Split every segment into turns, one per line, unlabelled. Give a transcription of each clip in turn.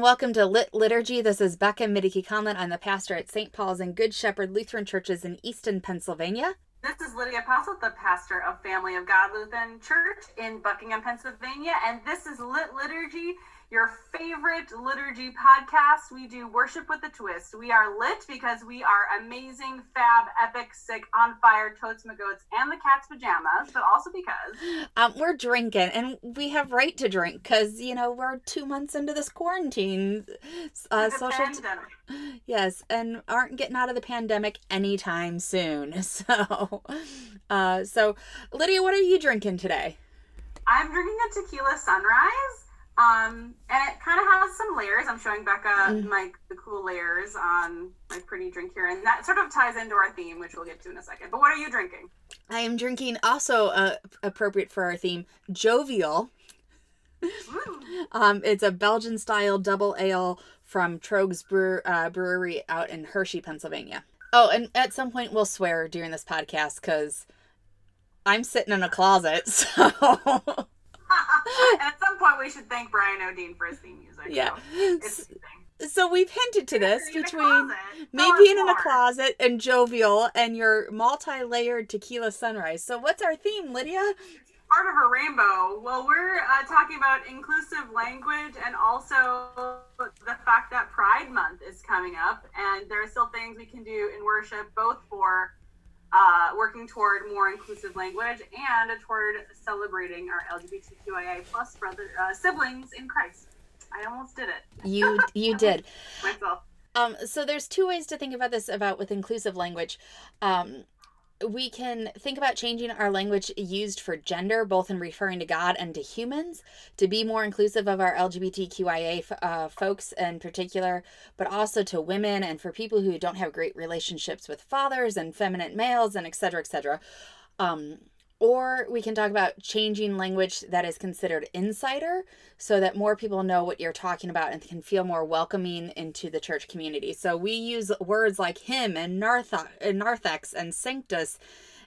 welcome to Lit Liturgy. This is Becca Midiki Conlon. I'm the pastor at St. Paul's and Good Shepherd Lutheran Churches in Easton, Pennsylvania.
This is Lydia Posselt, the pastor of Family of God Lutheran Church in Buckingham, Pennsylvania, and this is Lit Liturgy your favorite liturgy podcast. We do worship with a twist. We are lit because we are amazing, fab, epic, sick, on fire, totes, magoats, and the cat's pajamas, but also because
um, we're drinking and we have right to drink because you know we're two months into this quarantine, uh, social. T- yes, and aren't getting out of the pandemic anytime soon. So, uh, so Lydia, what are you drinking today?
I'm drinking a tequila sunrise. Um, and it kind of has some layers. I'm showing Becca mm. my the cool layers on my pretty drink here, and that sort of ties into our theme, which we'll get to in a second. But what are you drinking?
I am drinking also uh, appropriate for our theme, Jovial. um, it's a Belgian style double ale from Tröegs Brewer, uh, Brewery out in Hershey, Pennsylvania. Oh, and at some point we'll swear during this podcast because I'm sitting in a closet, so.
At some point, we should thank Brian O'Dean for his theme music.
Yeah. So, so we've hinted to this between me being in a closet and jovial and your multi-layered tequila sunrise. So what's our theme, Lydia?
part of a rainbow. Well, we're uh, talking about inclusive language and also the fact that Pride Month is coming up, and there are still things we can do in worship, both for uh, working toward more inclusive language and toward celebrating our LGBTQIA plus brother uh, siblings in Christ. I almost did it.
You you did.
Myself.
Um, so there's two ways to think about this about with inclusive language. Um, we can think about changing our language used for gender, both in referring to God and to humans, to be more inclusive of our LGBTQIA uh, folks in particular, but also to women and for people who don't have great relationships with fathers and feminine males and et cetera, et cetera. Um, or we can talk about changing language that is considered insider so that more people know what you're talking about and can feel more welcoming into the church community. So we use words like him and narthex and sanctus,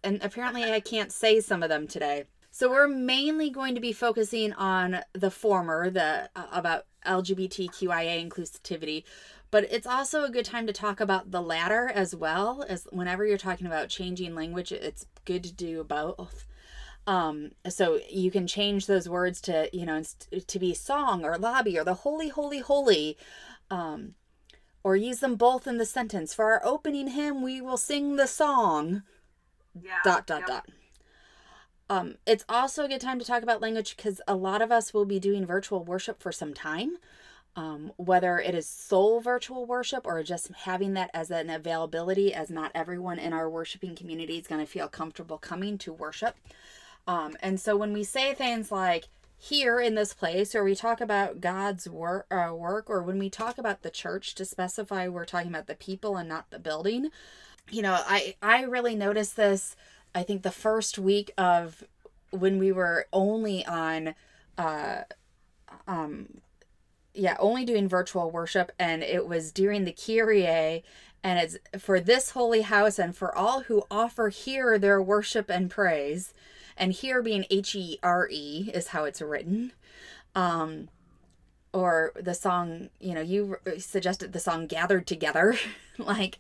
and apparently I can't say some of them today. So we're mainly going to be focusing on the former, the uh, about LGBTQIA inclusivity, but it's also a good time to talk about the latter as well as whenever you're talking about changing language it's good to do both. Um so you can change those words to you know to be song or lobby or the holy holy holy um or use them both in the sentence. For our opening hymn we will sing the song.
Yeah,
dot dot yep. dot um it's also a good time to talk about language because a lot of us will be doing virtual worship for some time um, whether it is sole virtual worship or just having that as an availability, as not everyone in our worshiping community is going to feel comfortable coming to worship. Um, and so when we say things like here in this place, or we talk about God's work, uh, work, or when we talk about the church to specify we're talking about the people and not the building, you know, I I really noticed this. I think the first week of when we were only on uh, um, yeah, only doing virtual worship, and it was during the Kyrie, and it's for this holy house and for all who offer here their worship and praise, and here being H E R E is how it's written. Um, or the song, you know, you suggested the song "Gathered Together," like.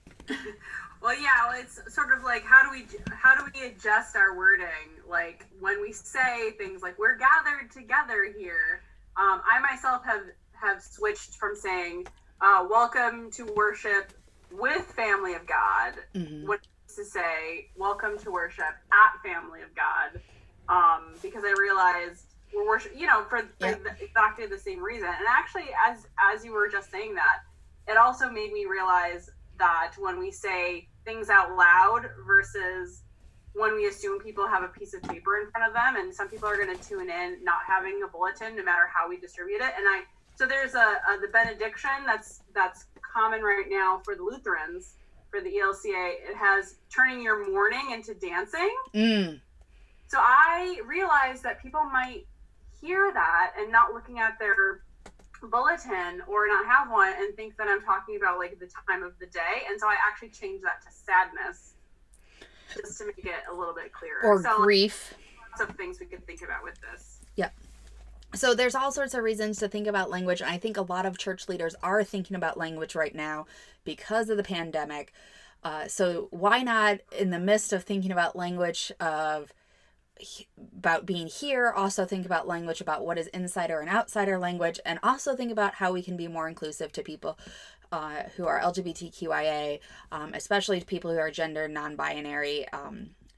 Well, yeah, well, it's sort of like how do we how do we adjust our wording? Like when we say things like "we're gathered together here." Um, I myself have have switched from saying uh, "Welcome to worship with Family of God," mm-hmm. what to say "Welcome to worship at Family of God," um, because I realized we're worship, you know, for, for yeah. the, exactly the same reason. And actually, as as you were just saying that, it also made me realize that when we say things out loud versus when we assume people have a piece of paper in front of them and some people are going to tune in not having a bulletin no matter how we distribute it and i so there's a, a, the benediction that's that's common right now for the Lutherans for the ELCA. It has turning your mourning into dancing.
Mm.
So I realized that people might hear that and not looking at their bulletin or not have one and think that I'm talking about like the time of the day. And so I actually changed that to sadness just to make it a little bit clearer.
Or
so,
grief.
Lots of things we could think about with this.
Yep. so there's all sorts of reasons to think about language and i think a lot of church leaders are thinking about language right now because of the pandemic uh, so why not in the midst of thinking about language of about being here also think about language about what is insider and outsider language and also think about how we can be more inclusive to people uh, who are lgbtqia um, especially to people who are gender non-binary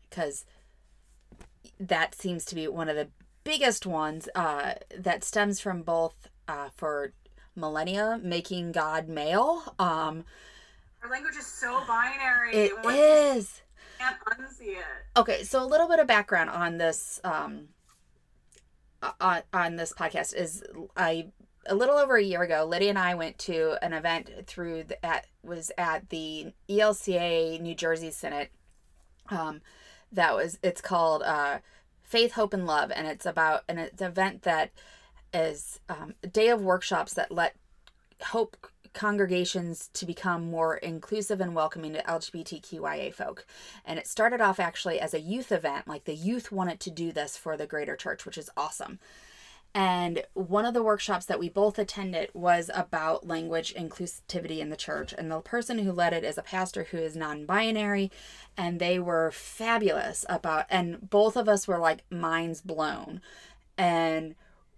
because um, that seems to be one of the biggest ones uh, that stems from both uh, for millennia making God male. Um,
Our language is so binary.
It is.
Can't unsee it.
Okay, so a little bit of background on this um, on on this podcast is I a little over a year ago, Lydia and I went to an event through the, at was at the ELCA New Jersey Synod. Um, that was it's called uh, Faith, Hope, and Love, and it's about an event that is um, a day of workshops that let hope congregations to become more inclusive and welcoming to LGBTQIA folk. And it started off actually as a youth event, like the youth wanted to do this for the greater church, which is awesome. And one of the workshops that we both attended was about language inclusivity in the church. And the person who led it is a pastor who is non binary. And they were fabulous about, and both of us were like minds blown. And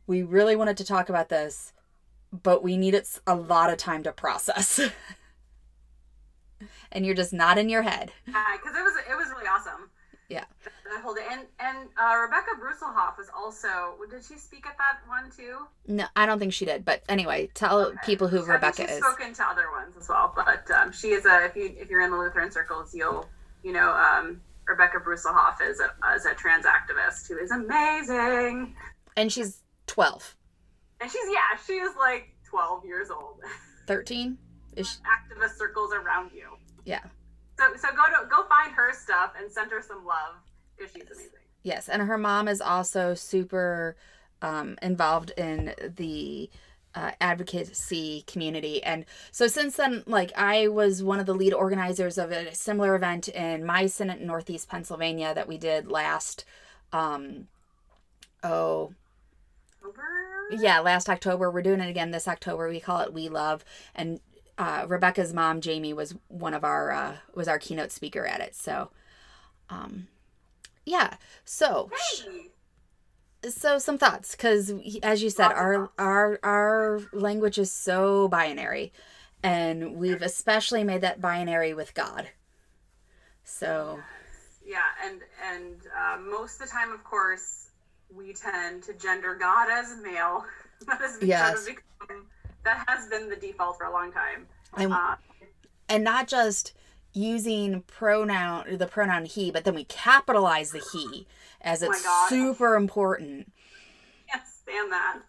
we really wanted to talk about this, but we needed a lot of time to process. and you're just not in your head.
Yeah, because it was it was really awesome.
Yeah.
That whole day. And and uh, Rebekah Bruesehoff was also. Did she speak at that one too?
No, I don't think she did. But anyway, tell okay. people who
I
Rebekah
she's
is.
Spoken to other ones as well, but um, she is a. If you if you're in the Lutheran circles, you'll you know um, Rebekah Bruesehoff is a is a trans activist who is amazing.
And she's twelve.
And she's yeah, she is like twelve years old.
Thirteen. Is she...
activist circles around you.
Yeah.
So so go to go find her stuff and send her some love because she's amazing.
Yes, and her mom is also super um, involved in the uh, advocacy community. And so since then, like I was one of the lead organizers of a similar event in my in Northeast Pennsylvania that we did last. Um, oh.
October?
Yeah, last October. We're doing it again this October. We call it We Love, and uh, Rebekah's mom, Jamie, was one of our uh, was our keynote speaker at it. So, um, yeah. So,
Hey.
so some thoughts because as you said, our our our language is so binary, and we've especially made that binary with God. So,
Yeah, and and uh, most of the time, of course, we tend to gender God as male. that has
Yes.
become, that has been the default for a long time.
and
Uh,
and not just using pronoun the pronoun he, but then we capitalize the he as
Oh
it's
God.
super important.
can't stand that.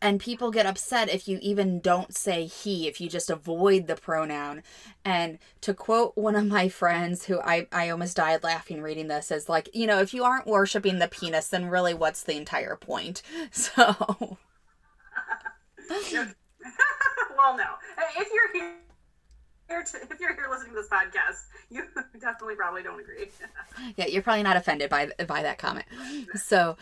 And people get upset if you even don't say he if you just avoid the pronoun and to quote one of my friends who i i almost died laughing reading this is like you know if you aren't worshiping the penis then really what's the entire point so
well, no. If you're to, if you're here listening to this podcast, you definitely probably don't agree.
yeah you're probably not offended by by that comment so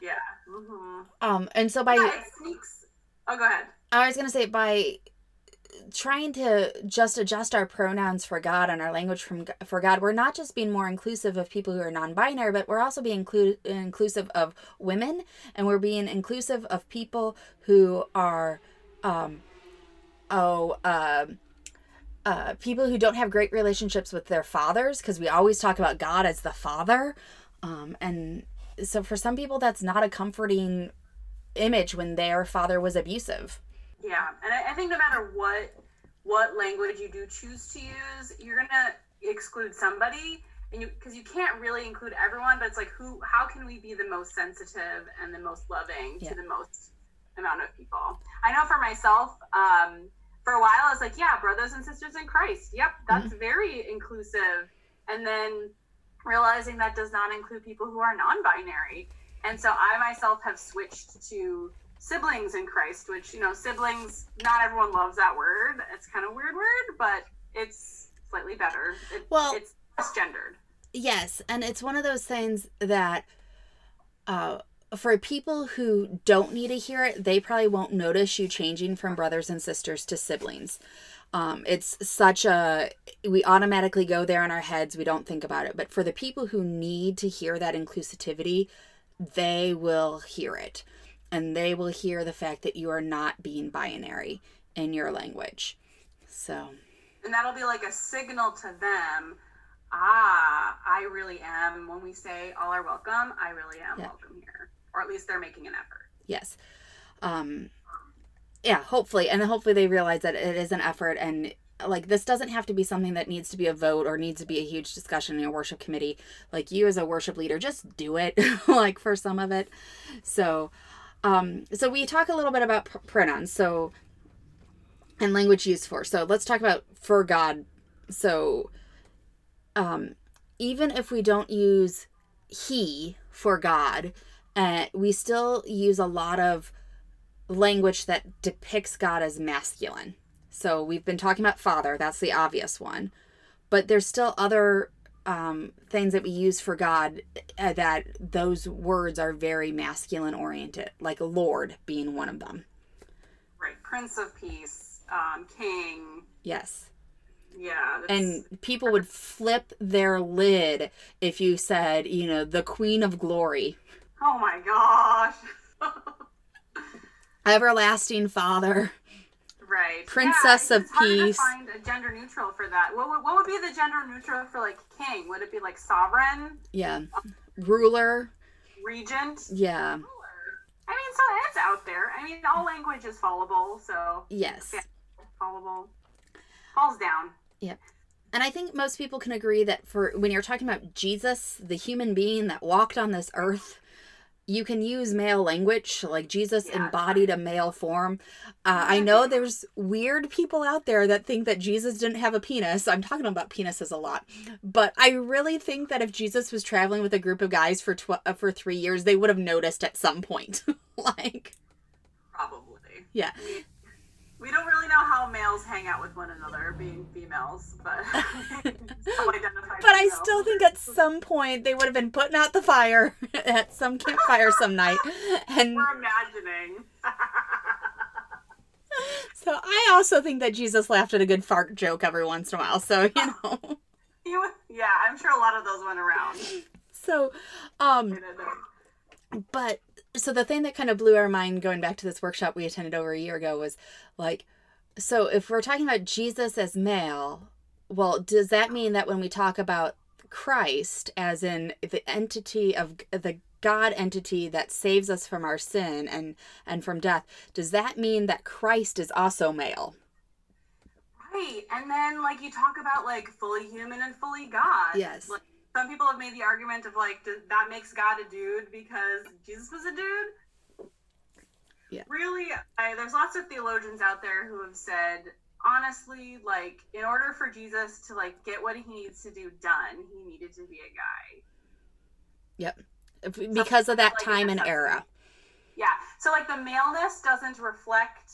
yeah. hmm
um and so by
yeah. Sneaks. Oh, go ahead.
I was going to say by trying to just adjust our pronouns for God and our language from for God, we're not just being more inclusive of people who are non-binary, but we're also being inclu- inclusive of women, and we're being inclusive of people who are, um, oh, um. Uh, people who don't have great relationships with their fathers, because we always talk about God as the father, um, and so for some people that's not a comforting image when their father was abusive.
Yeah, and I, I think no matter what what language you do choose to use, you're gonna exclude somebody, and you because you can't really include everyone. But it's like who? How can we be the most sensitive and the most loving
Yeah.
to the most amount of people? I know for myself, um, for a while I was like, yeah, brothers and sisters in Christ. Yep, that's very inclusive. And then realizing that does not include people who are non-binary. And so I myself have switched to siblings in Christ, which you know, siblings. Not everyone loves that word. It's kind of a weird word, but it's slightly better. It,
Well-
it's less gendered.
Yes, and it's one of those things that uh for people who don't need to hear it, they probably won't notice you changing from brothers and sisters to siblings. Um, it's such a, we automatically go there in our heads, we don't think about it. But for the people who need to hear that inclusivity, they will hear it. And they will hear the fact that you are not being binary in your language. So,
and that'll be like a signal to them ah, I really am. And when we say all are welcome, I really am yeah. welcome here. Or at least they're making an effort.
Yes. Um, yeah, hopefully. And hopefully they realize that it is an effort and like this doesn't have to be something that needs to be a vote or needs to be a huge discussion in a worship committee. Like you as a worship leader, just do it like for some of it. So um so we talk a little bit about pr- pronouns. So and language used for. So let's talk about for God. So um, even if we don't use he for God, uh, we still use a lot of language that depicts God as masculine. So we've been talking about father, that's the obvious one. But there's still other um, things that we use for God uh, that those words are very masculine oriented, like Lord being one of them.
Right. Prince of Peace, um, King.
Yes.
Yeah.
And people would flip their lid if you said, you know, the Queen of Glory.
Oh my gosh.
Everlasting Father.
Right.
Princess
yeah,
of Peace.
find a gender neutral for that. What would, what would be the gender neutral for like king? Would it be like sovereign?
Yeah. Ruler.
Regent?
Yeah.
Ruler. I mean, so it's out there. I mean, all language is fallible, so.
Yes.
Yeah, fallible. Falls down.
Yep. And I think most people can agree that for when you're talking about Jesus, the human being that walked on this earth, you can use male language like jesus yeah, embodied a male form. Uh, i know there's weird people out there that think that jesus didn't have a penis. I'm talking about penises a lot. But i really think that if jesus was traveling with a group of guys for tw- uh, for three years they would have noticed at some point. Like
probably.
Yeah
we don't really know how males hang out with one another, being females, but but
I still think at some point they would have been putting out the fire at some campfire some night, and
we're imagining.
so I also think that Jesus laughed at a good fart joke every once in a while. So you know.
yeah, I'm sure a lot of those went around.
So, um, but so the thing that kind of blew our mind going back to this workshop we attended over a year ago was like so if we're talking about Jesus as male, well, does that mean that when we talk about Christ as in the entity of the God entity that saves us from our sin and and from death, does that mean that Christ is also male?
Right. And then like you talk about like fully human and fully God.
Yes.
Like, some people have made the argument of like that makes God a dude because Jesus was a dude.
Yeah.
Really, I, there's lots of theologians out there who have said honestly, like in order for Jesus to like get what he needs to do done, he needed to be a guy.
Yep. Because of that like, time and era.
Yeah. So like the maleness doesn't reflect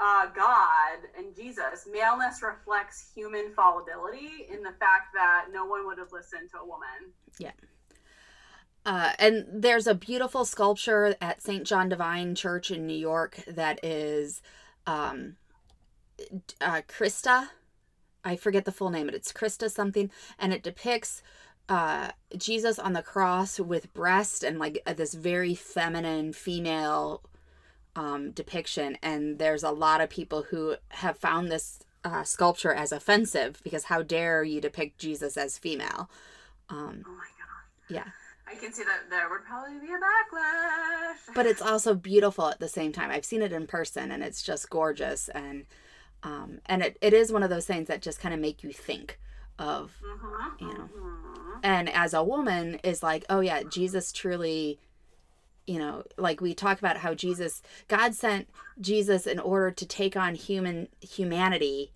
uh, God and Jesus, maleness reflects human fallibility in the fact that no one would have listened to a woman.
Yeah. Uh, and there's a beautiful sculpture at St. John Divine Church in New York that is um, uh, Christa. I forget the full name, but it's Christa something. And it depicts uh, Jesus on the cross with breast and like this very feminine female um, depiction, and there's a lot of people who have found this uh, sculpture as offensive because how dare you depict Jesus as female? Um,
oh my god!
Yeah.
I can see that there would probably be a backlash.
But it's also beautiful at the same time. I've seen it in person and it's just gorgeous and um and it, it is one of those things that just kind of make you think of mm-hmm, you know. Mm-hmm. And as a woman is like, oh yeah, Jesus truly you know, like we talk about how Jesus, God sent Jesus in order to take on human humanity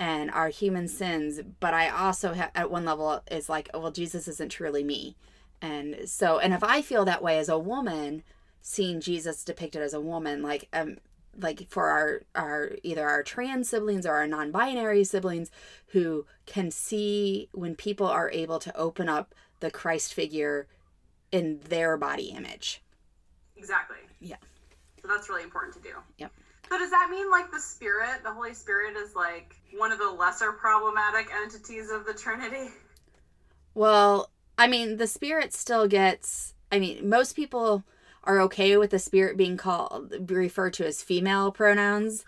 and our human sins. But I also, ha- at one level, is like, well, Jesus isn't truly me. And so, and if I feel that way as a woman, seeing Jesus depicted as a woman, like, um, like for our our either our trans siblings or our non-binary siblings who can see when people are able to open up the Christ figure in their body image
Exactly.
Yeah.
So that's really important to do.
Yep.
So does that mean like the Spirit, the Holy Spirit, is like one of the lesser problematic entities of the Trinity?
Well, I mean, the spirit still gets. I mean, most people are okay with the spirit being called referred to as female pronouns,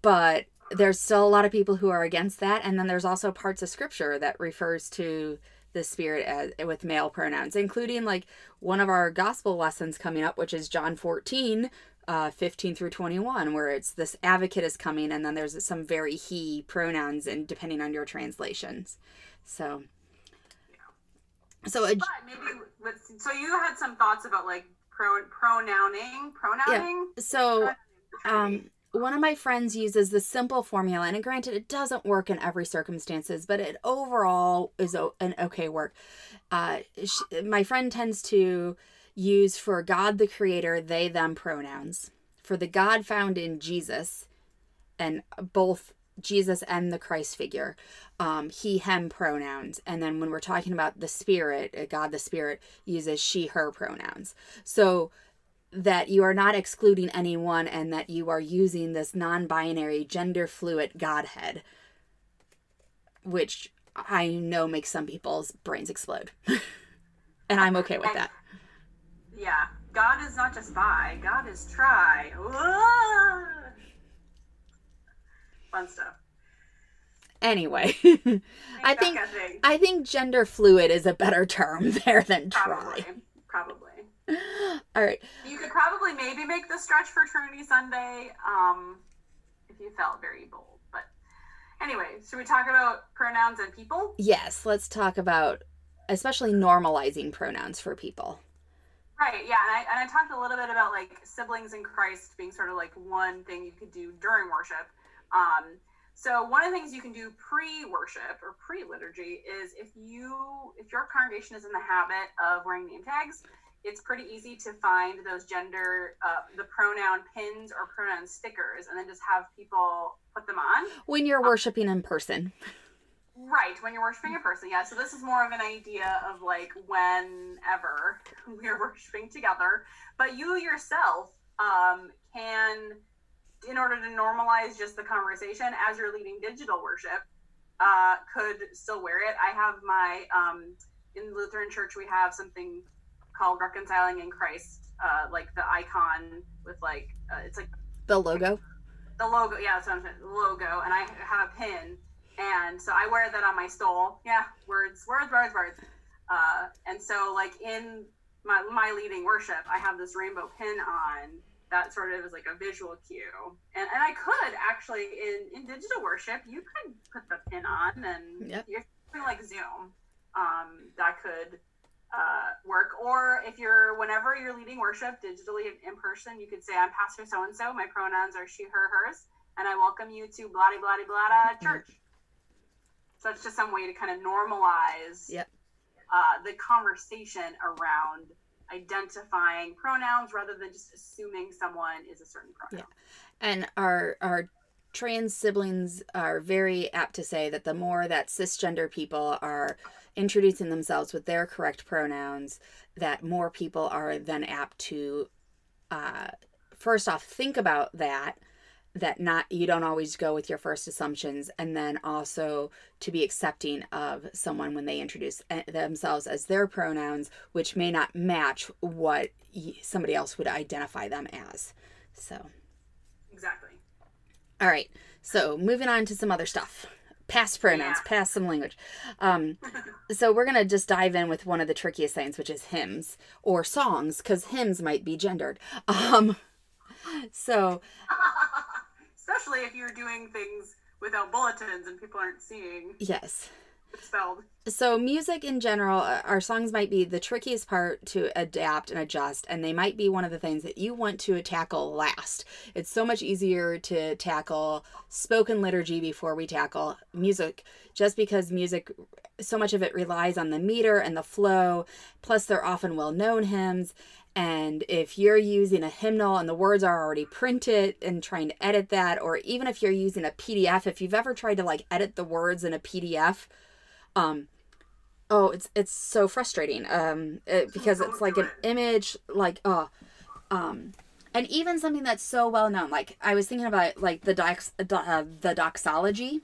but there's still a lot of people who are against that. And then there's also parts of scripture that refers to the spirit as with male pronouns, including like one of our gospel lessons coming up, which is John 14. Uh, 15 through 21 where it's this advocate is coming and then there's some very he pronouns and depending on your translations so so a,
But maybe let's. So you had some thoughts about like pro, pronouning, pronouning. Yeah.
so um one of my friends uses the simple formula and granted it doesn't work in every circumstances but it overall is an okay work. Uh sh my friend tends to use for god the creator they them pronouns. For the god found in jesus and both jesus and the christ figure um he him pronouns. And then when we're talking about the spirit uh, god the spirit uses she her pronouns. So that you are not excluding anyone and that you are using this non-binary gender fluid godhead which i know makes some people's brains explode and i'm okay with that
Yeah, God is not just bi. God is tri. Whoa! Fun stuff.
anyway i think
kind of thing.
i think gender fluid is a better term there than
probably,
try
probably.
all right
You could probably maybe make the stretch for Trinity Sunday, um, if you felt very bold. But anyway, should we talk about pronouns and people?
yes let's talk about especially normalizing pronouns for people
Right, yeah, and I, and I talked a little bit about like siblings in Christ being sort of like one thing you could do during worship. Um, so one of the things you can do pre-worship or pre-liturgy is if you if your congregation is in the habit of wearing name tags, it's pretty easy to find those gender uh, the pronoun pins or pronoun stickers, and then just have people put them on.
when you're worshiping in person
Right, when you're worshiping a person, yeah. So this is more of an idea of like whenever we're worshiping together, but you yourself um, can, in order to normalize just the conversation as you're leading digital worship, uh, could still wear it. I have my um, in Lutheran Church we have something called reconciling in Christ, uh, like the icon with like uh, it's like
the logo
the logo. Yeah, that's what I'm saying. The logo, and I have a pin, and so I wear that on my stole. Yeah, words, words, words, words. Uh, and so, like in my my leading worship, I have this rainbow pin on that sort of is like a visual cue. And and I could actually in in digital worship, you could put the pin on, and
Yep.
you're something like Zoom. Um, that could uh, work. Or if you're, whenever you're leading worship digitally in person, you could say, I'm Pastor so and so. My pronouns are she, her, hers, and I welcome you to blah, blah, blah, blah, church. So it's just some way to kind of normalize
Yep.
uh, the conversation around identifying pronouns rather than just assuming someone is a certain pronoun.
and our our trans siblings are very apt to say that the more that cisgender people are introducing themselves with their correct pronouns that more people are then apt to uh, first off think about that that not you don't always go with your first assumptions and then also to be accepting of someone when they introduce uh, themselves as their pronouns which may not match what somebody else would identify them as so
Exactly.
all right. So moving on to some other stuff. Past pronouns,
Yeah.
past some language. Um, so we're gonna just dive in with one of the trickiest things, which is hymns or songs, because hymns might be gendered. Um, so
Especially if you're doing things without bulletins and people aren't seeing
yes.
Spelled.
So music in general, uh, our songs might be the trickiest part to adapt and adjust, and they might be one of the things that you want to tackle last. It's so much easier to tackle spoken liturgy before we tackle music, just because music, so much of it relies on the meter and the flow. Plus, they're often well-known hymns. And if you're using a hymnal and the words are already printed and trying to edit that, or even if you're using a PDF, if you've ever tried to like edit the words in a PDF, um, oh it's it's so frustrating um it, because it's like an image like oh Um, and even something that's so well known, like I was thinking about, like the dox, uh, the doxology,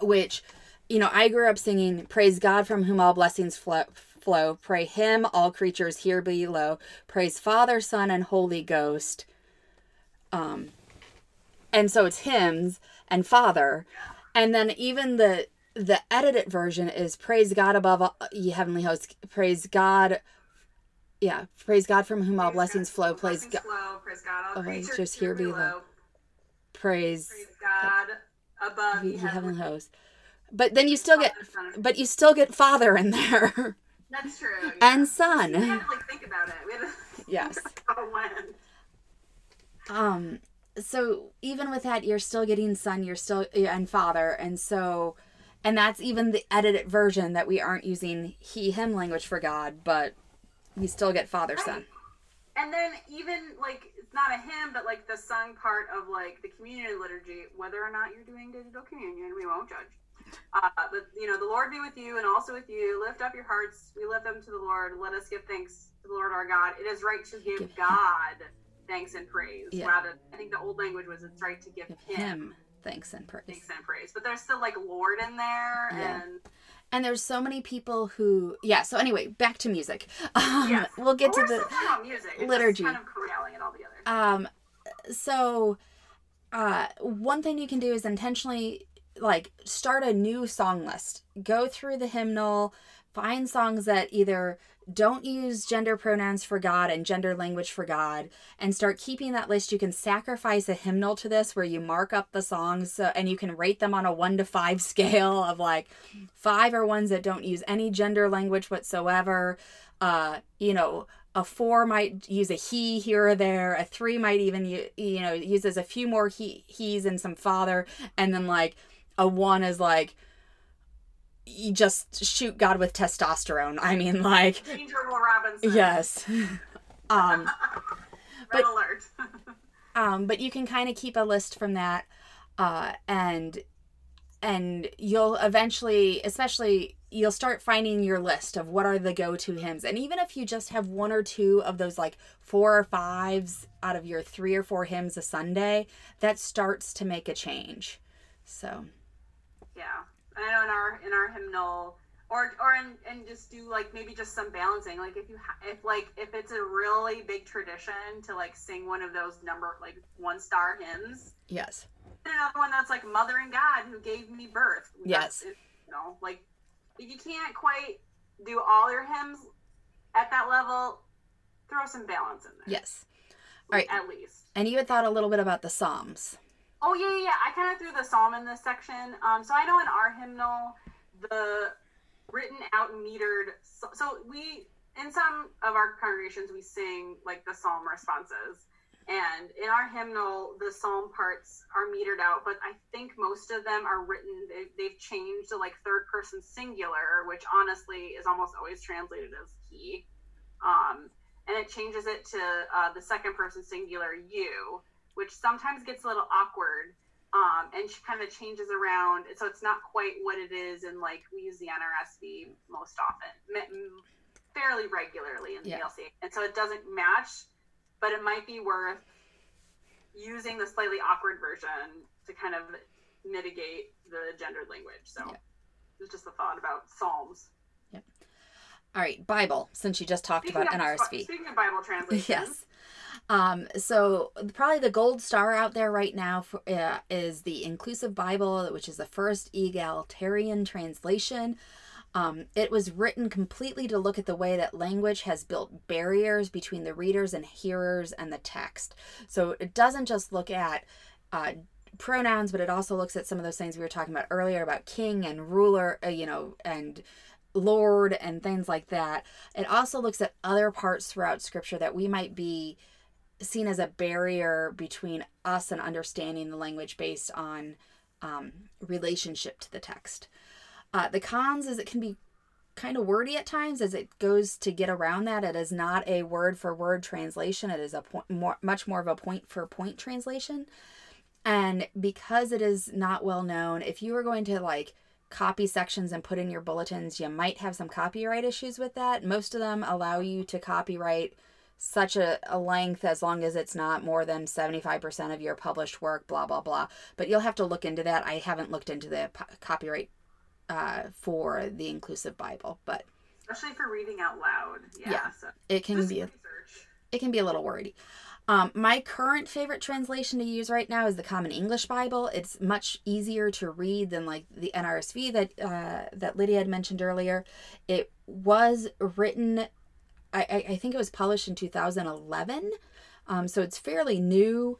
which, you know, I grew up singing, "Praise God from whom all blessings flow." flow. Pray him, all creatures here below. Praise Father, Son, and Holy Ghost. Um, and so it's hymns and Father, and then even the the edited version is praise God above all, ye heavenly hosts. Praise God. Yeah, praise God from whom all blessings flow. Praise God.
Flow, praise God. All
Oh, wait, just
here
below.
below.
Praise,
Praise God above
ye heavenly
heavenly
hosts. But then you still get, but you still get Father in there,
That's true. yeah.
and
We
Son.
had to like think about it. We had to
Yes.
oh, when.
um so even with that you're still getting son you're still and father and so and that's even the edited version that we aren't using he him language for god but we still get father son
And then even like it's not a hymn, but like the sung part of like the communion liturgy, whether or not you're doing digital communion, we won't judge. Uh, but you know, the Lord be with you and also with you. Lift up your hearts. We lift them to the Lord. Let us give thanks to the Lord our God. It is right to give
Give him-
God thanks and praise.
Yeah.
Rather, I think the old language was it's right to give,
give
him,
him thanks and praise
thanks and praise. But there's still like Lord in there,
Yeah.
and
and there's so many people who yeah so anyway back to music um,
yes,
we'll get
But
to the
music. It's
liturgy.
kind of corralling it all together.
um so uh one thing you can do is intentionally like start a new song list go through the hymnal find songs that either don't use gender pronouns for god and gender language for god and start keeping that list. You can sacrifice a hymnal to this where you mark up the songs so, and you can rate them on a one to five scale of like five are ones that don't use any gender language whatsoever. Uh you know a four might use a he here or there. A three might even you know uses a few more he he's and some father. And then like a one is like you just shoot god with testosterone. I mean like
Danger Robinson.
yes. Um
Red
but-
alert.
um but you can kind of keep a list from that uh and and you'll eventually especially you'll start finding your list of what are the go-to hymns. And even if you just have one or two of those like four or fives out of your three or four hymns a sunday that starts to make a change. So
yeah, I know in our in our hymnal, or or in, and just do like maybe just some balancing. Like if you ha- if like if it's a really big tradition to like sing one of those number like one star hymns,
yes
another one that's like Mother and God who gave me birth.
Yes.
You know, like if you can't quite do all your hymns at that level, throw some balance in there.
yes All right.
At least.
and you had thought a little bit about the psalms
Oh yeah, yeah. yeah. I kind of threw the psalm in this section. Um, so I know in our hymnal, the written out metered. So, so we in some of our congregations we sing like the psalm responses, and in our hymnal the psalm parts are metered out. But I think most of them are written. They, they've changed to like third person singular, which honestly is almost always translated as he. Um, and it changes it to uh, the second person singular you which sometimes gets a little awkward um, and she kind of changes around so it's not quite what it is and like we use the nrsv most often fairly regularly in the
Yeah.
dlc and so it doesn't match but it might be worth using the slightly awkward version to kind of mitigate the gendered language so
Yeah.
it's just a thought about psalms Yep.
all right bible since you just talked about
of,
nrsv
speaking of bible translations
Yes. Um, so probably the gold star out there right now for, uh, is the Inclusive Bible, which is the first egalitarian translation. Um, it was written completely to look at the way that language has built barriers between the readers and hearers and the text. So it doesn't just look at uh, pronouns, but it also looks at some of those things we were talking about earlier about king and ruler, uh, you know, and Lord and things like that. It also looks at other parts throughout Scripture that we might be seen as a barrier between us and understanding the language based on um, relationship to the text. Uh, the cons is it can be kind of wordy at times as it goes to get around that. It is not a word for word translation. It is a point more much more of a point for point translation. And because it is not well known, if you were going to like copy sections and put in your bulletins, you might have some copyright issues with that. Most of them allow you to copyright such a, a length as long as it's not more than 75% of your published work, blah, blah, blah. But you'll have to look into that. I haven't looked into the po- copyright uh, for the inclusive Bible, but
especially for reading out loud. Yeah,
Yeah.
so
it can be a,
research.
it can be a little wordy. Um, my current favorite translation to use right now is the Common English Bible. It's much easier to read than like the NRSV that uh, that Lydia had mentioned earlier. It was written, I, I, I think it was published in 2011, um, so it's fairly new.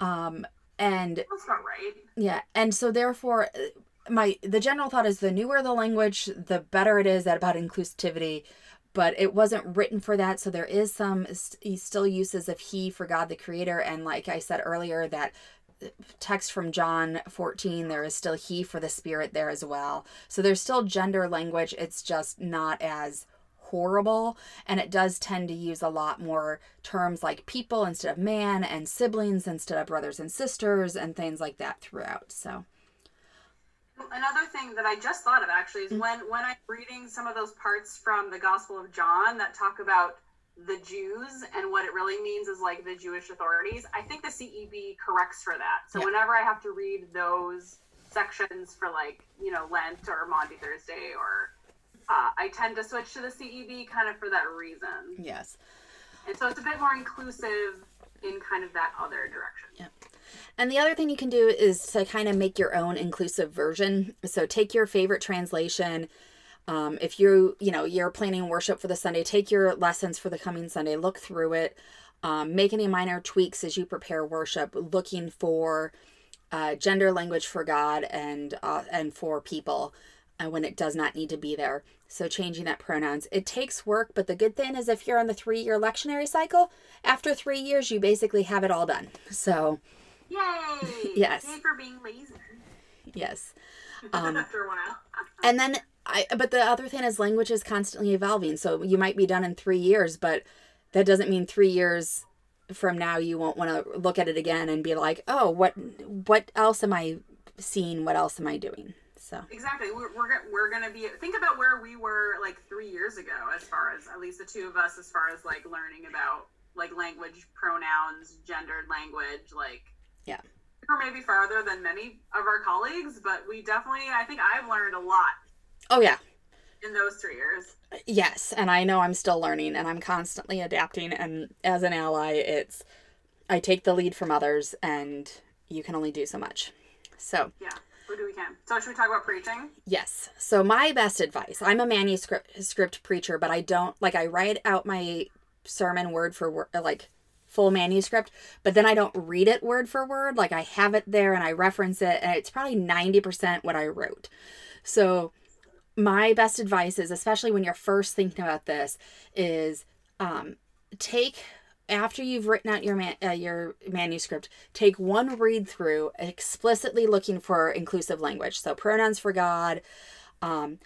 Um, and
That's about right.
yeah, and so therefore, uh, my the general thought is the newer the language, the better it is at about inclusivity. But it wasn't written for that, so there is some st- still uses of he for God the Creator, and like I said earlier, that uh, text from John 14, there is still he for the Spirit there as well. So there's still gender language. It's just not as horrible and it does tend to use a lot more terms like people instead of man and siblings instead of brothers and sisters and things like that throughout so
Another thing that I just thought of actually
Mm-hmm.
is when when I'm reading some of those parts from the Gospel of John that talk about the Jews and what it really means is like the Jewish authorities. I think the CEB corrects for that. So
Yeah.
whenever I have to read those sections for like you know Lent or Maundy Thursday or uh, I tend to switch to the CEB kind of for that reason.
yes
And so it's a bit more inclusive in kind of that other direction.
And the other thing you can do is to kind of make your own inclusive version. So take your favorite translation. Um, if you you know you're planning worship for the Sunday, take your lessons for the coming Sunday, look through it, um, make any minor tweaks as you prepare worship, looking for uh, gender language for God and uh, and for people uh, when it does not need to be there. So changing that pronouns. It takes work, but the good thing is if you're on the three year lectionary cycle, after three years you basically have it all done. So
Yay!
Yes.
Yay for being lazy.
yes. Um,
After a while.
and then I but the other thing is language is constantly evolving. So you might be done in 3 years, but that doesn't mean 3 years from now you won't want to look at it again and be like, "Oh, what what else am I seeing? What else am I doing?" So,
Exactly. We're, we're, we're going to be, think about where we were like three years ago, as far as at least the two of us, as far as like learning about like language, pronouns, gendered language. Like,
Yeah.
We're maybe farther than many of our colleagues, but we definitely, I think I've learned a lot
oh yeah.
in those three years.
Yes, and I know I'm still learning and I'm constantly adapting and as an ally, it's I take the lead from others and you can only do so much. So,
Yeah. Do we can. So should we talk about preaching?
Yes. So my best advice. I'm a manuscript script preacher, but I don't like I write out my sermon word for word like full manuscript, but then I don't read it word for word. Like I have it there and I reference it and it's probably 90% what I wrote. So my best advice is especially when you're first thinking about this is um take after you've written out your man, uh, your manuscript, take one read through explicitly looking for inclusive language. So pronouns for God. Um,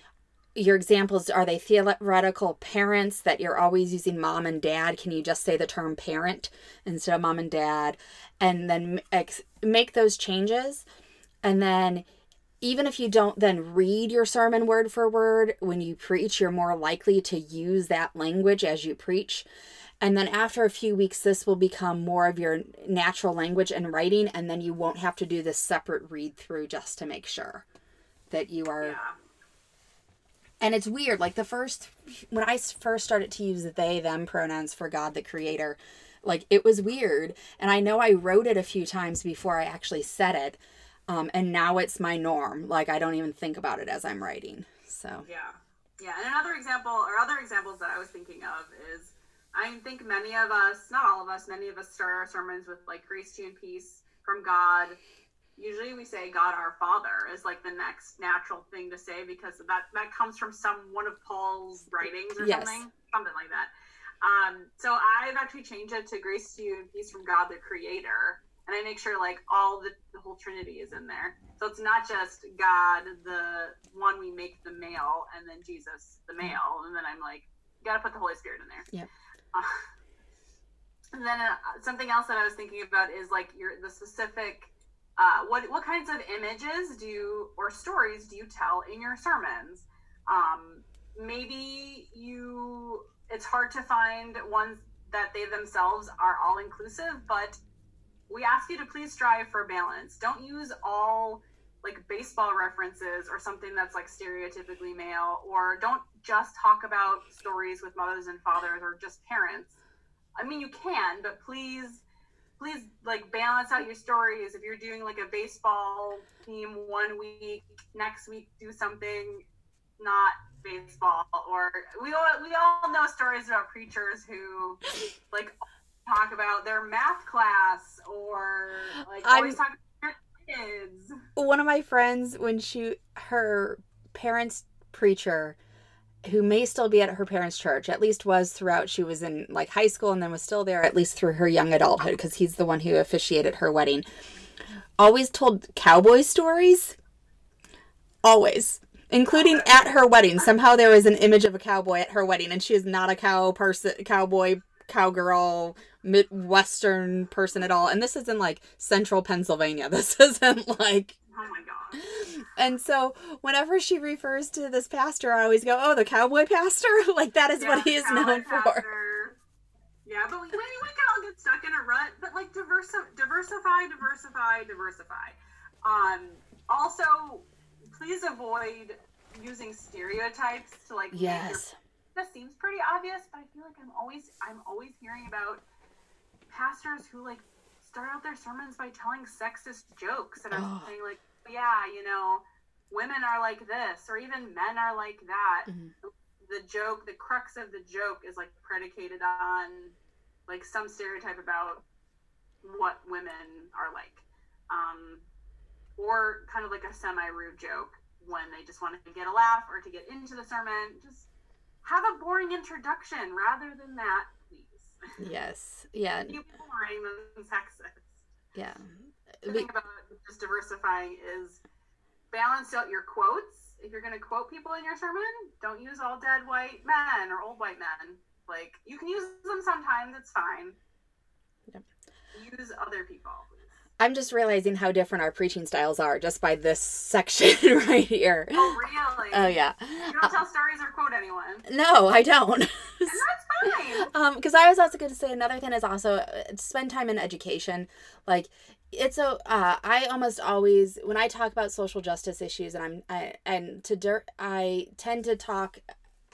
your examples are they theoretical parents that you're always using mom and dad? Can you just say the term parent instead of mom and dad? And then ex- make those changes. And then even if you don't then read your sermon word for word, when you preach, you're more likely to use that language as you preach. And then after a few weeks, this will become more of your natural language and writing, and then you won't have to do this separate read through just to make sure that you are.
Yeah.
And it's weird. Like the first, when I first started to use the they, them pronouns for God the Creator, like it was weird. And I know I wrote it a few times before I actually said it. Um, and now it's my norm. Like I don't even think about it as I'm writing. So,
Yeah. Yeah. And another example, or other examples that I was thinking of is I think many of us, not all of us, many of us start our sermons with like grace to you and peace from God. Usually we say God our Father is like the next natural thing to say because that that comes from some one of Paul's writings or
Yes.
something, something like that. Um, so I've actually changed it to grace to you and peace from God the Creator, and I make sure like all the, the whole Trinity is in there. So it's not just God, the one we make the male, and then Jesus, the male, and then I'm like, you got to put the Holy Spirit in there.
Yeah.
And then uh, something else that I was thinking about is like your the specific. Uh, what what kinds of images do you or stories do you tell in your sermons? Um, maybe you it's hard to find ones that they themselves are all inclusive, but we ask you to please strive for balance. Don't use all like baseball references or something that's like stereotypically male, or don't just talk about stories with mothers and fathers or just parents. I mean, you can, but please, please like balance out your stories. If you're doing like a baseball theme one week, next week do something not baseball. Or we all we all know stories about preachers who like talk about their math class or like always
talk about kids. One of my friends, when she her parents preacher who may still be at her parents' church, at least was throughout she was in like high school and then was still there at least through her young adulthood because he's the one who officiated her wedding. Always told cowboy stories. Always. Including at her wedding. Somehow there was an image of a cowboy at her wedding and she is not a cow person cowboy cowgirl midwestern person at all and this isn't like central pennsylvania this isn't like
oh my god
and so whenever she refers to this pastor i always go oh the cowboy pastor? Like that is yeah, what he is known pastor. for.
yeah but we, we, we can all get stuck in a rut but like diversi- diversify diversify diversify. Um also please avoid using stereotypes to like
yes.
That seems pretty obvious, but I feel like I'm always I'm always hearing about pastors who like start out their sermons by telling sexist jokes and I'm oh. saying like, yeah, you know, women are like this or even men are like that. Mm-hmm. The joke, the crux of the joke is like predicated on like some stereotype about what women are like. Um, or kind of like a semi rude joke when they just want to get a laugh or to get into the sermon. Just have a boring introduction rather than that.
Yes. Yeah.
Keep boring than sexist.
Yeah.
The thing about just diversifying is balance out your quotes. If you're going to quote people in your sermon, don't use all dead white men or old white men. Like you can use them sometimes; it's fine. Yep. Use other people.
I'm just realizing how different our preaching styles are just by this section right here.
Oh, really?
Oh, yeah.
You don't tell stories or quote anyone.
No, I don't.
and that's fine.
um, because I was also going to say another thing is also uh, spend time in education. Like, it's a uh, I almost always when I talk about social justice issues and I'm I, and to dirt I tend to talk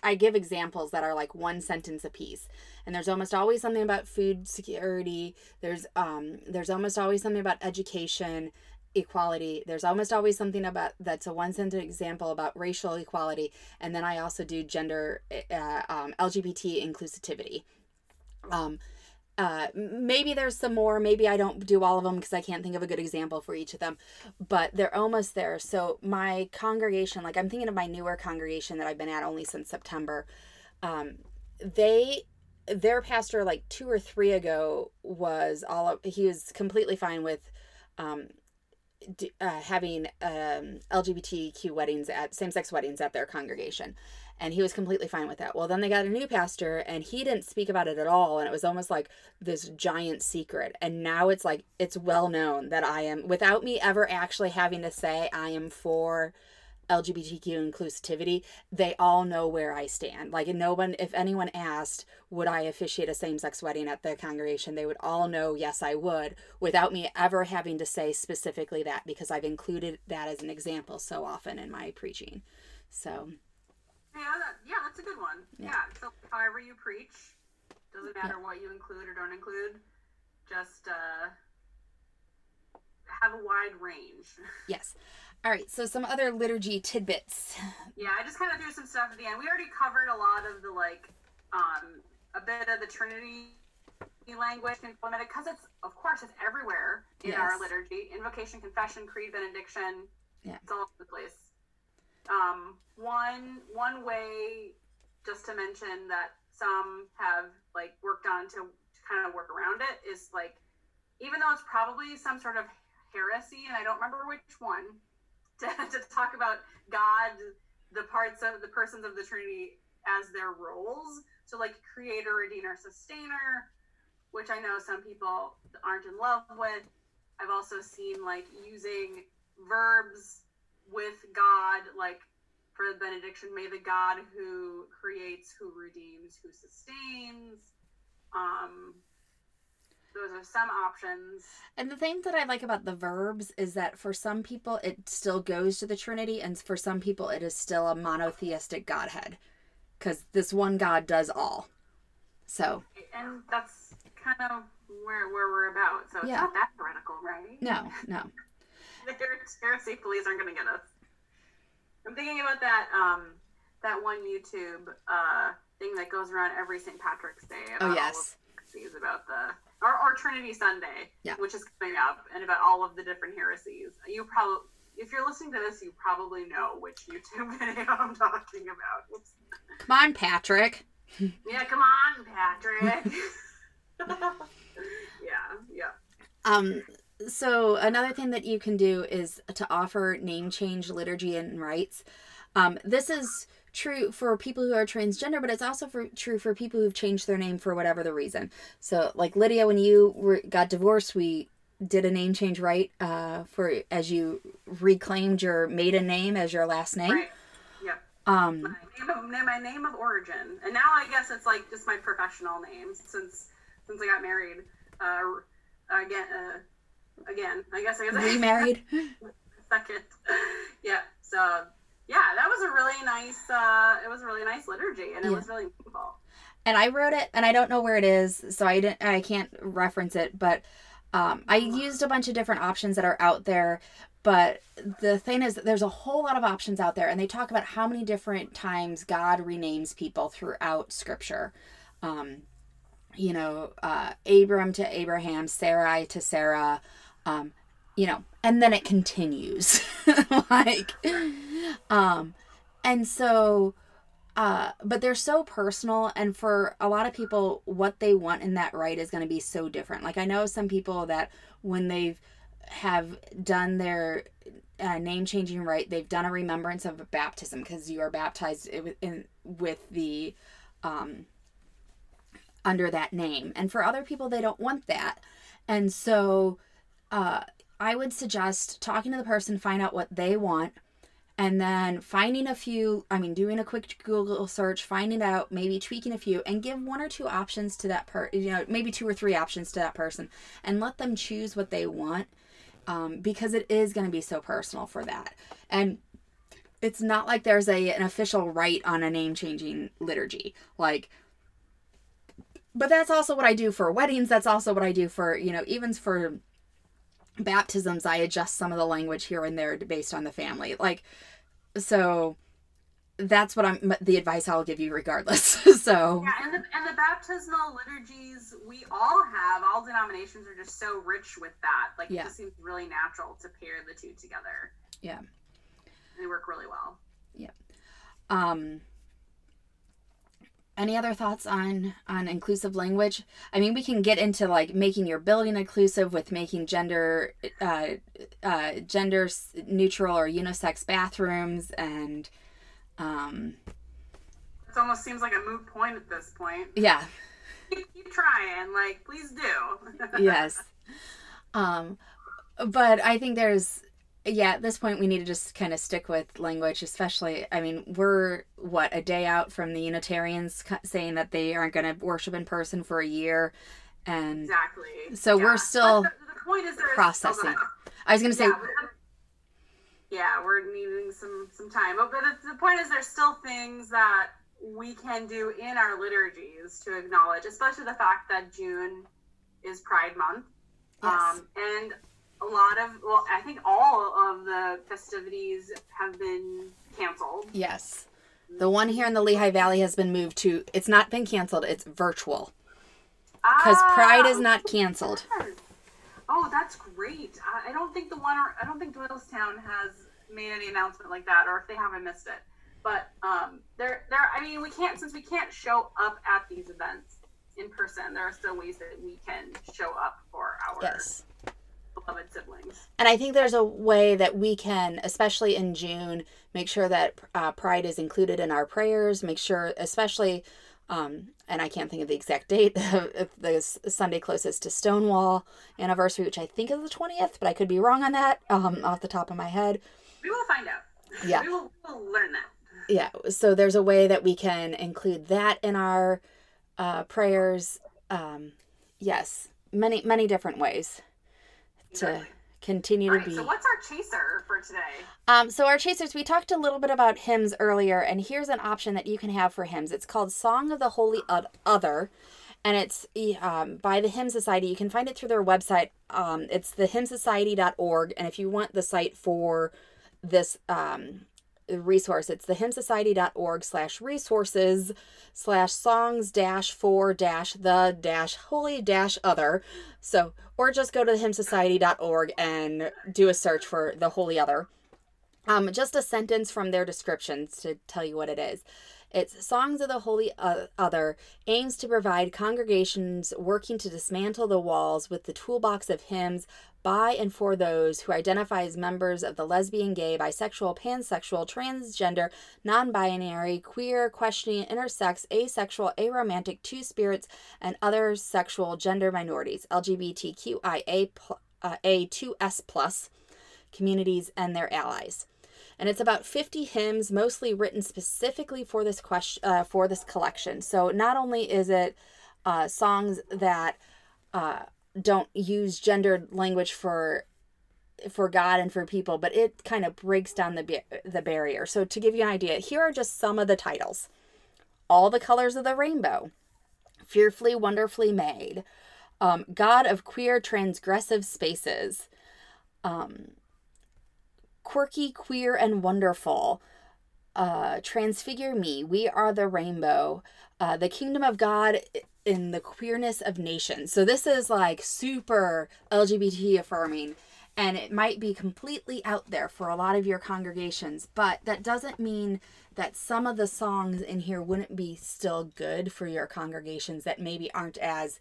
I give examples that are like one sentence a piece. And there's almost always something about food security. There's um there's almost always something about education, equality. There's almost always something about that's a one sentence example about racial equality. And then I also do gender uh, um, LGBT inclusivity. Um, uh, maybe there's some more. Maybe I don't do all of them because I can't think of a good example for each of them, but they're almost there. So my congregation, like I'm thinking of my newer congregation that I've been at only since September. Um, they, their pastor, like two or three ago, was all of, he was completely fine with, um, uh, having um, LGBTQ weddings at same sex weddings at their congregation and he was completely fine with that. Well, then they got a new pastor and he didn't speak about it at all and it was almost like this giant secret. And now it's like it's well known that I am without me ever actually having to say I am for LGBTQ inclusivity, they all know where I stand. Like no one if anyone asked, would I officiate a same-sex wedding at the congregation, they would all know yes I would without me ever having to say specifically that because I've included that as an example so often in my preaching. So
yeah, that, yeah, that's a good one. Yeah. yeah. So however you preach, doesn't matter yeah. what you include or don't include. Just uh, have a wide range.
Yes. All right. So some other liturgy tidbits.
Yeah, I just kind of threw some stuff at the end. We already covered a lot of the like, um, a bit of the Trinity language implemented because it's of course it's everywhere in yes. our liturgy invocation confession creed benediction
yeah
it's all over the place um, one one way, just to mention that some have like worked on to, to kind of work around it is like, even though it's probably some sort of heresy, and I don't remember which one, to, to talk about God, the parts of the persons of the Trinity as their roles. So like creator, redeemer, sustainer, which I know some people aren't in love with. I've also seen like using verbs with God, like for the benediction, may the God who creates, who redeems, who sustains. Um, those are some options.
And the thing that I like about the verbs is that for some people it still goes to the Trinity, and for some people it is still a monotheistic Godhead, because this one God does all. So
And that's kind of where where we're about. So it's
Yeah.
not that heretical, right?
no, no,
heresy police aren't going to get us. I'm thinking about that um that one YouTube uh thing that goes around every St. Patrick's Day. About
oh yes,
heresies about the or, or Trinity Sunday,
Yeah.
which is coming up, and about all of the different heresies. You probably, if you're listening to this, you probably know which YouTube video I'm talking about. Oops.
come on, Patrick.
Yeah, come on, Patrick. yeah, yeah.
Um, so another thing that you can do is to offer name change liturgy and rites. Um, this is true for people who are transgender, but it's also for, true for people who've changed their name for whatever the reason. So, like Lydia, when you were, got divorced, we did a name change right uh, for as you reclaimed your maiden name as your last name.
Right. Yep.
Um,
My name of my name of origin, and now I guess it's like just my professional name since since I got married. Uh, again, uh, again, I guess I guess I
remarried.
second. yeah. So yeah, that was a really nice. Uh, it was a really nice liturgy, and it
Yeah.
was really meaningful.
and I wrote it, and I don't know where it is, so I didn't, I can't reference it. But um, I used a bunch of different options that are out there. But the thing is, that there's a whole lot of options out there, and they talk about how many different times God renames people throughout Scripture. Um, you know, uh, Abram to Abraham, Sarai to Sarah, um, you know, and then it continues. like, um, and so uh, but they're so personal and for a lot of people what they want in that right is going to be so different. Like i know some people that when they've have done their uh, name changing rite they've done a remembrance of a baptism because you are baptized in, with the um, under that name. And for other people they don't want that. And so uh, i would suggest talking to the person find out what they want and then finding a few i mean doing a quick google search finding out maybe tweaking a few and give one or two options to that per you know maybe two or three options to that person and let them choose what they want um, because it is going to be so personal for that. And it's not like there's a an official right on a name changing liturgy like but that's also what i do for weddings that's also what i do for you know even for baptisms i adjust some of the language here and there based on the family like so that's what i'm the advice i'll give you regardless so
Yeah, and the, and the baptismal liturgies we all have, all denominations are just so rich with that. Like
Yeah.
it just seems really natural to pair the two together.
Yeah.
They work really well. Yeah.
Um any other thoughts on on inclusive language i mean we can get into like making your building inclusive with making gender uh, uh gender neutral or unisex bathrooms and um
It almost seems like a moot point at this point.
yeah
keep, keep trying, like please do.
yes um but i think there's yeah at this point we need to just kind of stick with language especially i mean we're what a day out from the unitarians saying that they aren't going to worship in person for a year and
exactly.
So we're still
the, the point is
processing. i was going to say
yeah, we're- yeah, we're needing some some time. But, but the point is, there's still things that we can do in our liturgies to acknowledge, especially the fact that June is Pride Month,
yes
um, and a lot of well, I think all of the festivities have been canceled.
yes the one here in the lehigh valley has been moved to it's not been canceled it's virtual because pride is
Ah,
not canceled.
Oh, that's great. I, I don't think the one, I don't think Doylestown has made any announcement like that, or if they haven't missed it. But um, there, there. I mean, we can't since we can't show up at these events in person. There are still ways that we can show up for our
yes
beloved siblings.
And I think there's a way that we can, especially in June, make sure that uh, Pride is included in our prayers. Make sure, especially, um, and I can't think of the exact date, the Sunday closest to Stonewall anniversary, which I think is the 20th, but I could be wrong on that um, off the top of my head.
We will find out.
Yeah.
we will we'll learn that.
Yeah. So there's a way that we can include that in our uh, prayers. Um, yes. many many different ways to continue
All
to
right,
be.
so what's our chaser for today?
Um, so our chasers, we talked a little bit about hymns earlier, and here's an option that you can have for hymns. It's called "Song of the Holy Other," and it's um, by the Hymn Society. You can find it through their website. Um, it's the hymnsociety.org, and if you want the site for this um, resource, it's the hymnsociety.org slash resources slash songs dash for dash the dash holy dash other. So, or just go to the hymnsociety.org and do a search for the holy other. Um, just a sentence from their descriptions to tell you what it is. It's Songs of the Holy Other aims to provide congregations working to dismantle the walls with the toolbox of hymns by and for those who identify as members of the lesbian, gay, bisexual, pansexual, transgender, non binary, queer, questioning, intersex, asexual, aromantic, two spirits, and other sexual gender minorities, LGBTQIA uh, A2S plus communities and their allies. And it's about 50 hymns, mostly written specifically for this question, uh, for this collection. So not only is it uh, songs that uh, don't use gendered language for for God and for people, but it kind of breaks down the ba- the barrier. So to give you an idea, here are just some of the titles: All the Colors of the Rainbow, Fearfully Wonderfully Made, um, God of Queer Transgressive Spaces, um, Quirky, Queer, and Wonderful, uh, Transfigure Me, We Are the Rainbow, uh, The Kingdom of God in the Queerness of Nations. So this is like super LGBT affirming. And it might be completely out there for a lot of your congregations, but that doesn't mean that some of the songs in here wouldn't be still good for your congregations that maybe aren't as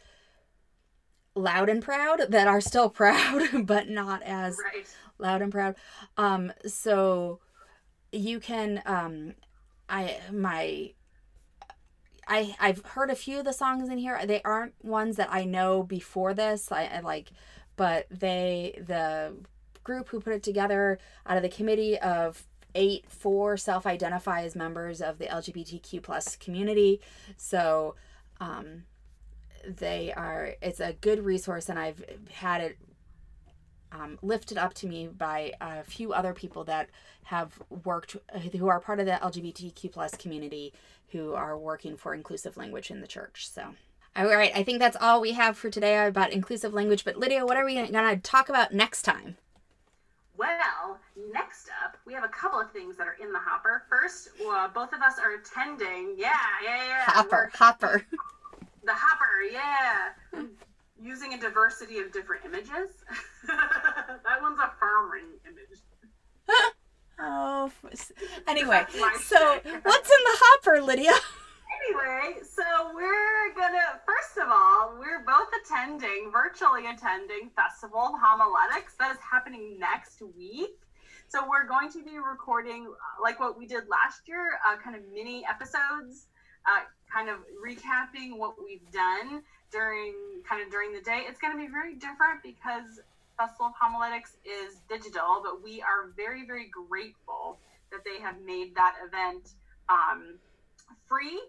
loud and proud, that are still proud, but not as
Right.
loud and proud. Um, so you can um I my I I've heard a few of the songs in here. They aren't ones that I know before this. I, I like but they the group who put it together out of the committee of eight four self-identify as members of the lgbtq plus community so um, they are it's a good resource and i've had it um, lifted up to me by a few other people that have worked who are part of the lgbtq plus community who are working for inclusive language in the church so all right i think that's all we have for today about inclusive language but lydia what are we going to talk about next time
Well, next up, we have a couple of things that are in the hopper. First, uh, both of us are attending. Yeah, yeah, yeah.
hopper hopper
The hopper, yeah. Using a diversity of different images. that one's a farming image.
oh anyway so what's in the hopper lydia
Anyway, so we're gonna first of all, we're both attending, virtually attending Festival of Homiletics that is happening next week. So we're going to be recording uh, like what we did last year, uh, kind of mini episodes, uh, kind of recapping what we've done during kind of during the day. It's going to be very different because Festival of Homiletics is digital, but we are very very grateful that they have made that event um, free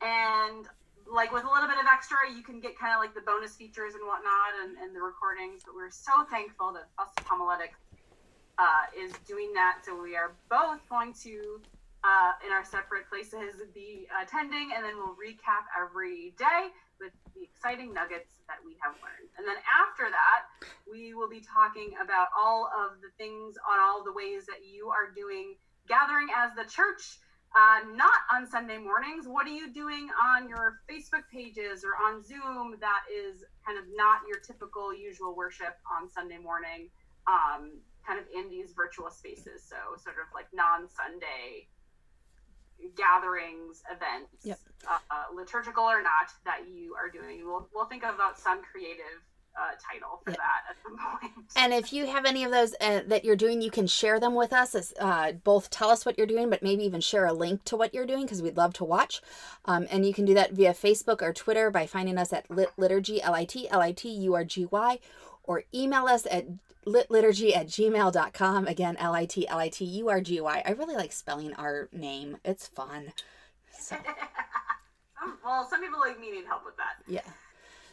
and like with a little bit of extra you can get kind of like the bonus features and whatnot and, and the recordings but we're so thankful that Festival of homiletics uh, is doing that so we are both going to uh, in our separate places be attending and then we'll recap every day with the exciting nuggets that we have learned and then after that we will be talking about all of the things on all the ways that you are doing gathering as the church uh, not on Sunday mornings. What are you doing on your Facebook pages or on Zoom that is kind of not your typical usual worship on Sunday morning, um, kind of in these virtual spaces? So, sort of like non Sunday gatherings, events,
Yep.
uh, uh, liturgical or not, that you are doing. We'll, we'll think about some creative uh, title for
Yep.
that at some point.
And if you have any of those uh, that you're doing, you can share them with us. As, uh, both tell us what you're doing, but maybe even share a link to what you're doing because we'd love to watch. Um, and you can do that via Facebook or Twitter by finding us at lit liturgy, L I T L I T U R G Y, or email us at litliturgy at gmail.com. Again, L I T L I T U R G Y. I really like spelling our name, it's fun. So,
well, some people like me need help with that.
yeah.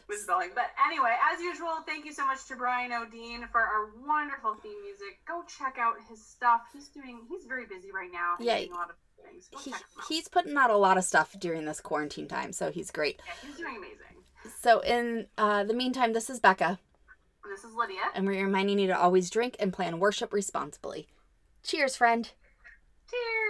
with spelling. But anyway, as usual, thank you so much to Brian O'Dean for our wonderful theme music. Go check out his stuff. He's doing. He's very busy right now. He's
Yeah.
doing a lot of things.
He,
check him out.
he's putting out a lot of stuff during this quarantine time, so he's great.
Yeah, he's doing amazing.
So in uh, the meantime, this is Becca,
this is Lydia.
and we're reminding you to always drink and plan worship responsibly. Cheers, friend.
Cheers.